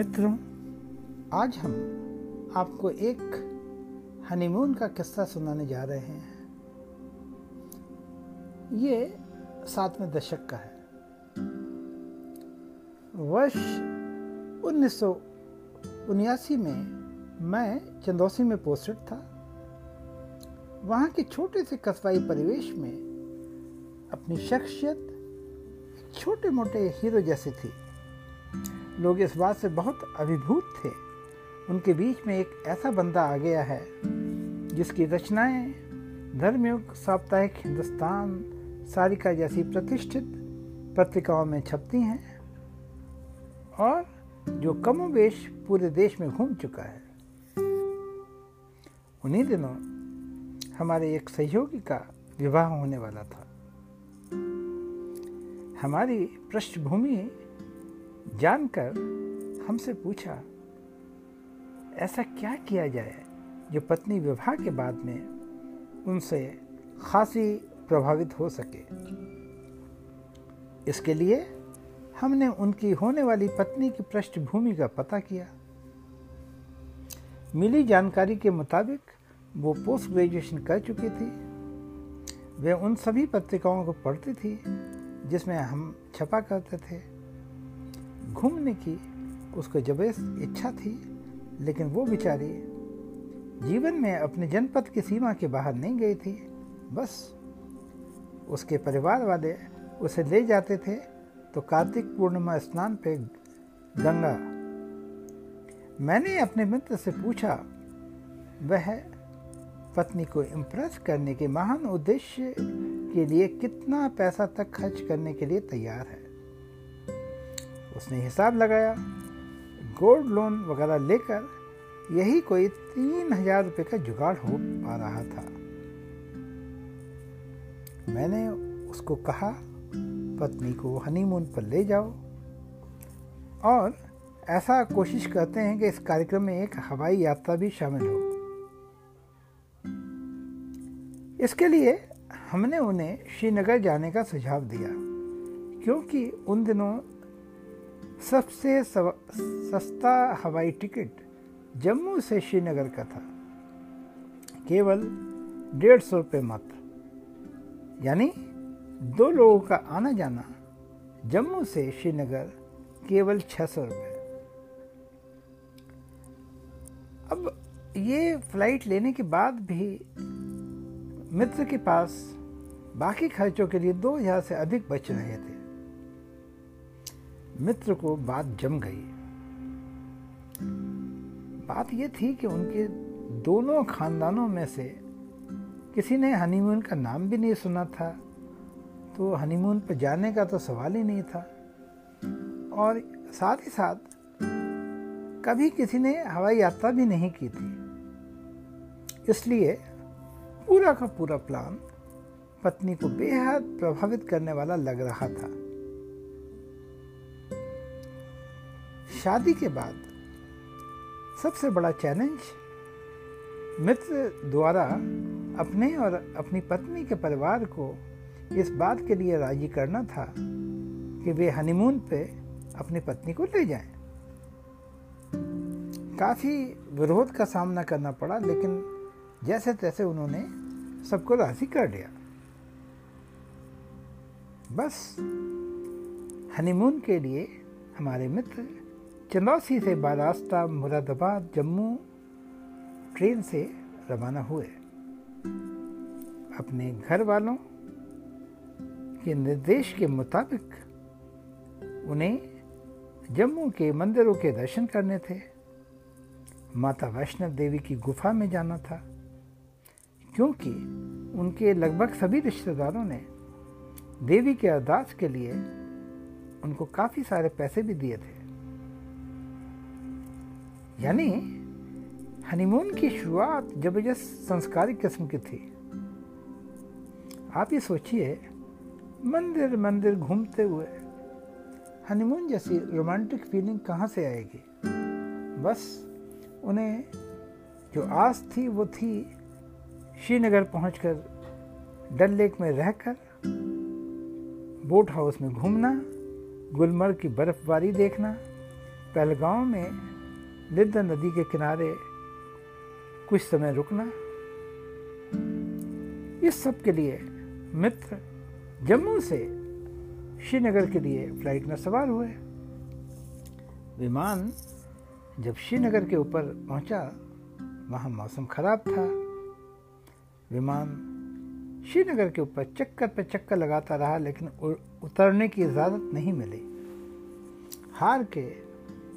मित्रों आज हम आपको एक हनीमून का किस्सा सुनाने जा रहे हैं। ये सातवें दशक का है। वर्ष उन्नीस में मैं चंदौसी में पोस्टेड था। वहाँ के छोटे से कस्बाई परिवेश में अपनी शख्सियत छोटे मोटे हीरो जैसे थी। लोग इस बात से बहुत अभिभूत थे। उनके बीच में एक ऐसा बंदा आ गया है, जिसकी रचनाएँ धर्मयुग, साप्ताहिक हिंदुस्तान, सारिका जैसी प्रतिष्ठित पत्रिकाओं में छपती हैं और जो कमोबेश पूरे देश में घूम चुका है। उन्हीं दिनों हमारे एक सहयोगी का विवाह होने वाला था। हमारी पृष्ठभूमि जानकर हमसे पूछा, ऐसा क्या किया जाए जो पत्नी विवाह के बाद में उनसे खासी प्रभावित हो सके? इसके लिए हमने उनकी होने वाली पत्नी की पृष्ठभूमि का पता किया। मिली जानकारी के मुताबिक वो पोस्ट ग्रेजुएशन कर चुकी थी। वे उन सभी पत्रिकाओं को पढ़ती थी जिसमें हम छपा करते थे। घूमने की उसको ज़बरदस्त इच्छा थी, लेकिन वो बेचारी जीवन में अपने जनपद की सीमा के बाहर नहीं गई थी। बस उसके परिवार वाले उसे ले जाते थे तो कार्तिक पूर्णिमा स्नान पे गंगा। मैंने अपने मित्र से पूछा, वह पत्नी को इम्प्रेस करने के महान उद्देश्य के लिए कितना पैसा तक खर्च करने के लिए तैयार है? उसने हिसाब लगाया, गोल्ड लोन वगैरह लेकर यही कोई तीन हज़ार रुपये का जुगाड़ हो पा रहा था। मैंने उसको कहा, पत्नी को हनीमून पर ले जाओ। और ऐसा कोशिश करते हैं कि इस कार्यक्रम में एक हवाई यात्रा भी शामिल हो। इसके लिए हमने उन्हें श्रीनगर जाने का सुझाव दिया, क्योंकि उन दिनों सबसे सस्ता हवाई टिकट जम्मू से श्रीनगर का था। केवल डेढ़ सौ रुपये मात्र। यानी दो लोगों का आना जाना जम्मू से श्रीनगर केवल छः सौ रुपये। अब ये फ़्लाइट लेने के बाद भी मित्र के पास बाकी खर्चों के लिए दो हज़ार से अधिक बच रहे थे। मित्र को बात जम गई। बात यह थी कि उनके दोनों खानदानों में से किसी ने हनीमून का नाम भी नहीं सुना था तो हनीमून पर जाने का तो सवाल ही नहीं था। और साथ ही साथ कभी किसी ने हवाई यात्रा भी नहीं की थी। इसलिए पूरा का पूरा प्लान पत्नी को बेहद प्रभावित करने वाला लग रहा था। शादी के बाद सबसे बड़ा चैलेंज मित्र द्वारा अपने और अपनी पत्नी के परिवार को इस बात के लिए राज़ी करना था कि वे हनीमून पे अपनी पत्नी को ले जाएँ। काफ़ी विरोध का सामना करना पड़ा, लेकिन जैसे तैसे उन्होंने सबको राज़ी कर दिया बस हनीमून के लिए हमारे मित्र चंदौसी से बारास्ता मुरादाबाद जम्मू ट्रेन से रवाना हुए। अपने घर वालों के निर्देश के मुताबिक उन्हें जम्मू के मंदिरों के दर्शन करने थे। माता वैष्णव देवी की गुफा में जाना था, क्योंकि उनके लगभग सभी रिश्तेदारों ने देवी के अरदास के लिए उनको काफ़ी सारे पैसे भी दिए थे। यानी हनीमून की शुरुआत ज़बरदस्त संस्कारिक किस्म की थी। आप ये सोचिए, मंदिर मंदिर घूमते हुए हनीमून जैसी रोमांटिक फीलिंग कहाँ से आएगी? बस उन्हें जो आस थी, वो थी श्रीनगर पहुंचकर डल लेक में रहकर, बोट हाउस में घूमना, गुलमर्ग की बर्फबारी देखना, पहलगांव में लिद्दा नदी के किनारे कुछ समय रुकना। इस सब के लिए मित्र जम्मू से श्रीनगर के लिए फ़्लाइट में सवार हुए। विमान जब श्रीनगर के ऊपर पहुँचा, वहाँ मौसम खराब था। विमान श्रीनगर के ऊपर चक्कर पे चक्कर लगाता रहा, लेकिन उतरने की इजाज़त नहीं मिली। हार के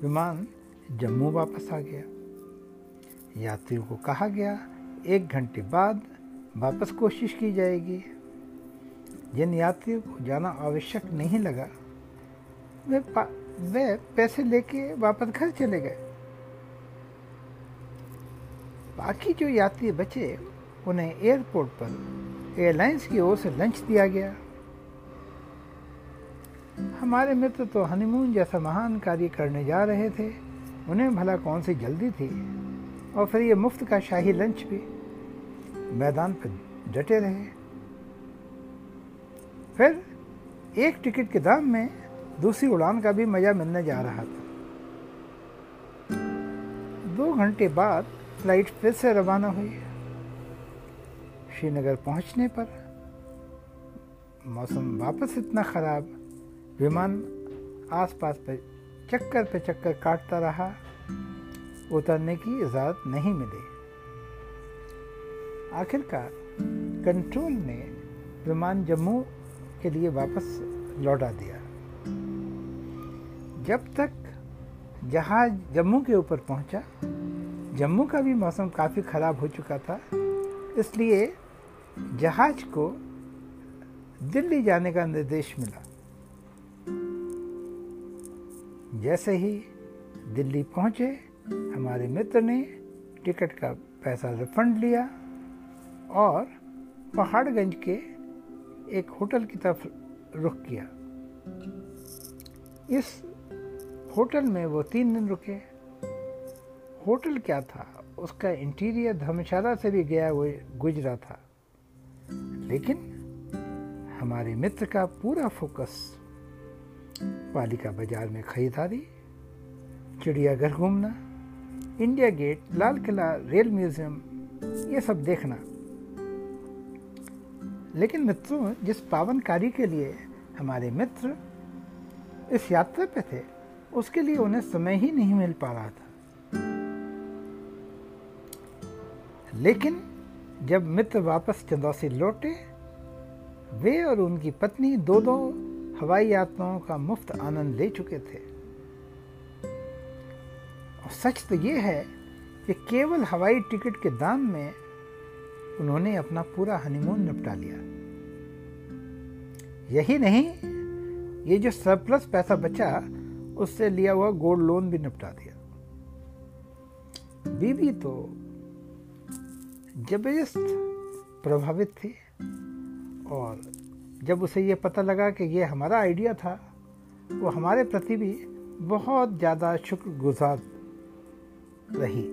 विमान जम्मू वापस आ गया। यात्रियों को कहा गया, एक घंटे बाद वापस कोशिश की जाएगी। जिन यात्रियों को जाना आवश्यक नहीं लगा, वे वे पैसे लेके वापस घर चले गए। बाकी जो यात्री बचे, उन्हें एयरपोर्ट पर एयरलाइंस की ओर से लंच दिया गया। हमारे मित्र तो हनीमून जैसा महान कार्य करने जा रहे थे। उन्हें भला कौन सी जल्दी थी? और फिर ये मुफ़्त का शाही लंच भी। मैदान पर डटे रहे। फिर एक टिकट के दाम में दूसरी उड़ान का भी मज़ा मिलने जा रहा था। दो घंटे बाद फ़्लाइट फिर से रवाना हुई। श्रीनगर पहुँचने पर मौसम वापस इतना ख़राब, विमान आसपास पे चक्कर पे चक्कर काटता रहा। उतरने की इजाज़त नहीं मिली। आखिरकार कंट्रोल ने विमान जम्मू के लिए वापस लौटा दिया। जब तक जहाज़ जम्मू के ऊपर पहुँचा, जम्मू का भी मौसम काफ़ी ख़राब हो चुका था, इसलिए जहाज़ को दिल्ली जाने का निर्देश मिला। जैसे ही दिल्ली पहुँचे, हमारे मित्र ने टिकट का पैसा रिफंड लिया और पहाड़गंज के एक होटल की तरफ़ रुख किया। इस होटल में वो तीन दिन रुके। होटल क्या था? उसका इंटीरियर धर्मशाला से भी गया हुए गुजरा था। लेकिन हमारे मित्र का पूरा फोकस पालिका बाज़ार में खरीदारी, चिड़ियाघर घूमना, India Gate, Lal Qila, rail museum, ये सब देखना। लेकिन मित्रों, जिस पावन कार्य के लिए हमारे मित्र इस यात्रा पे थे, उसके लिए उन्हें समय ही नहीं मिल पा रहा था। लेकिन जब मित्र वापस चंदौसी लौटे, वे और उनकी पत्नी दो दो हवाई यात्राओं का मुफ़्त आनंद ले चुके थे। और सच तो ये है कि केवल हवाई टिकट के दाम में उन्होंने अपना पूरा हनीमून निपटा लिया। यही नहीं, ये जो सरप्लस पैसा बचा, उससे लिया हुआ गोल्ड लोन भी निपटा दिया। बीबी तो ज़बरदस्त प्रभावित थी और जब उसे ये पता लगा कि ये हमारा आइडिया था, वो हमारे प्रति भी बहुत ज़्यादा शुक्रगुजार रही।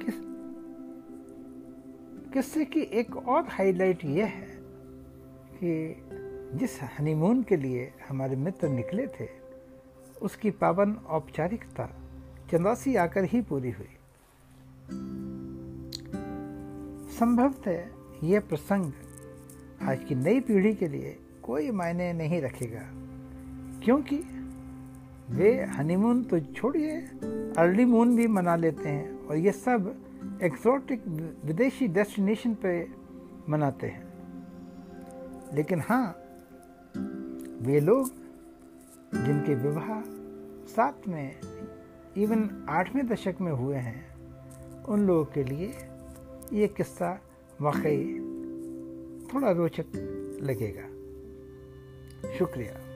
किस, किस्से की एक और हाईलाइट ये है कि जिस हनीमून के लिए हमारे मित्र निकले थे, उसकी पावन औपचारिकता चंदासी आकर ही पूरी हुई। संभवतः यह प्रसंग आज की नई पीढ़ी के लिए कोई मायने नहीं रखेगा, क्योंकि वे हनीमून तो छोड़िए अर्ली मून भी मना लेते हैं और ये सब एक्सोटिक विदेशी डेस्टिनेशन पे मनाते हैं। लेकिन हाँ वे लोग जिनके विवाह साथ में इवन आठवें दशक में हुए हैं, उन लोगों के लिए ये किस्सा वाकई थोड़ा रोचक लगेगा। शुक्रिया।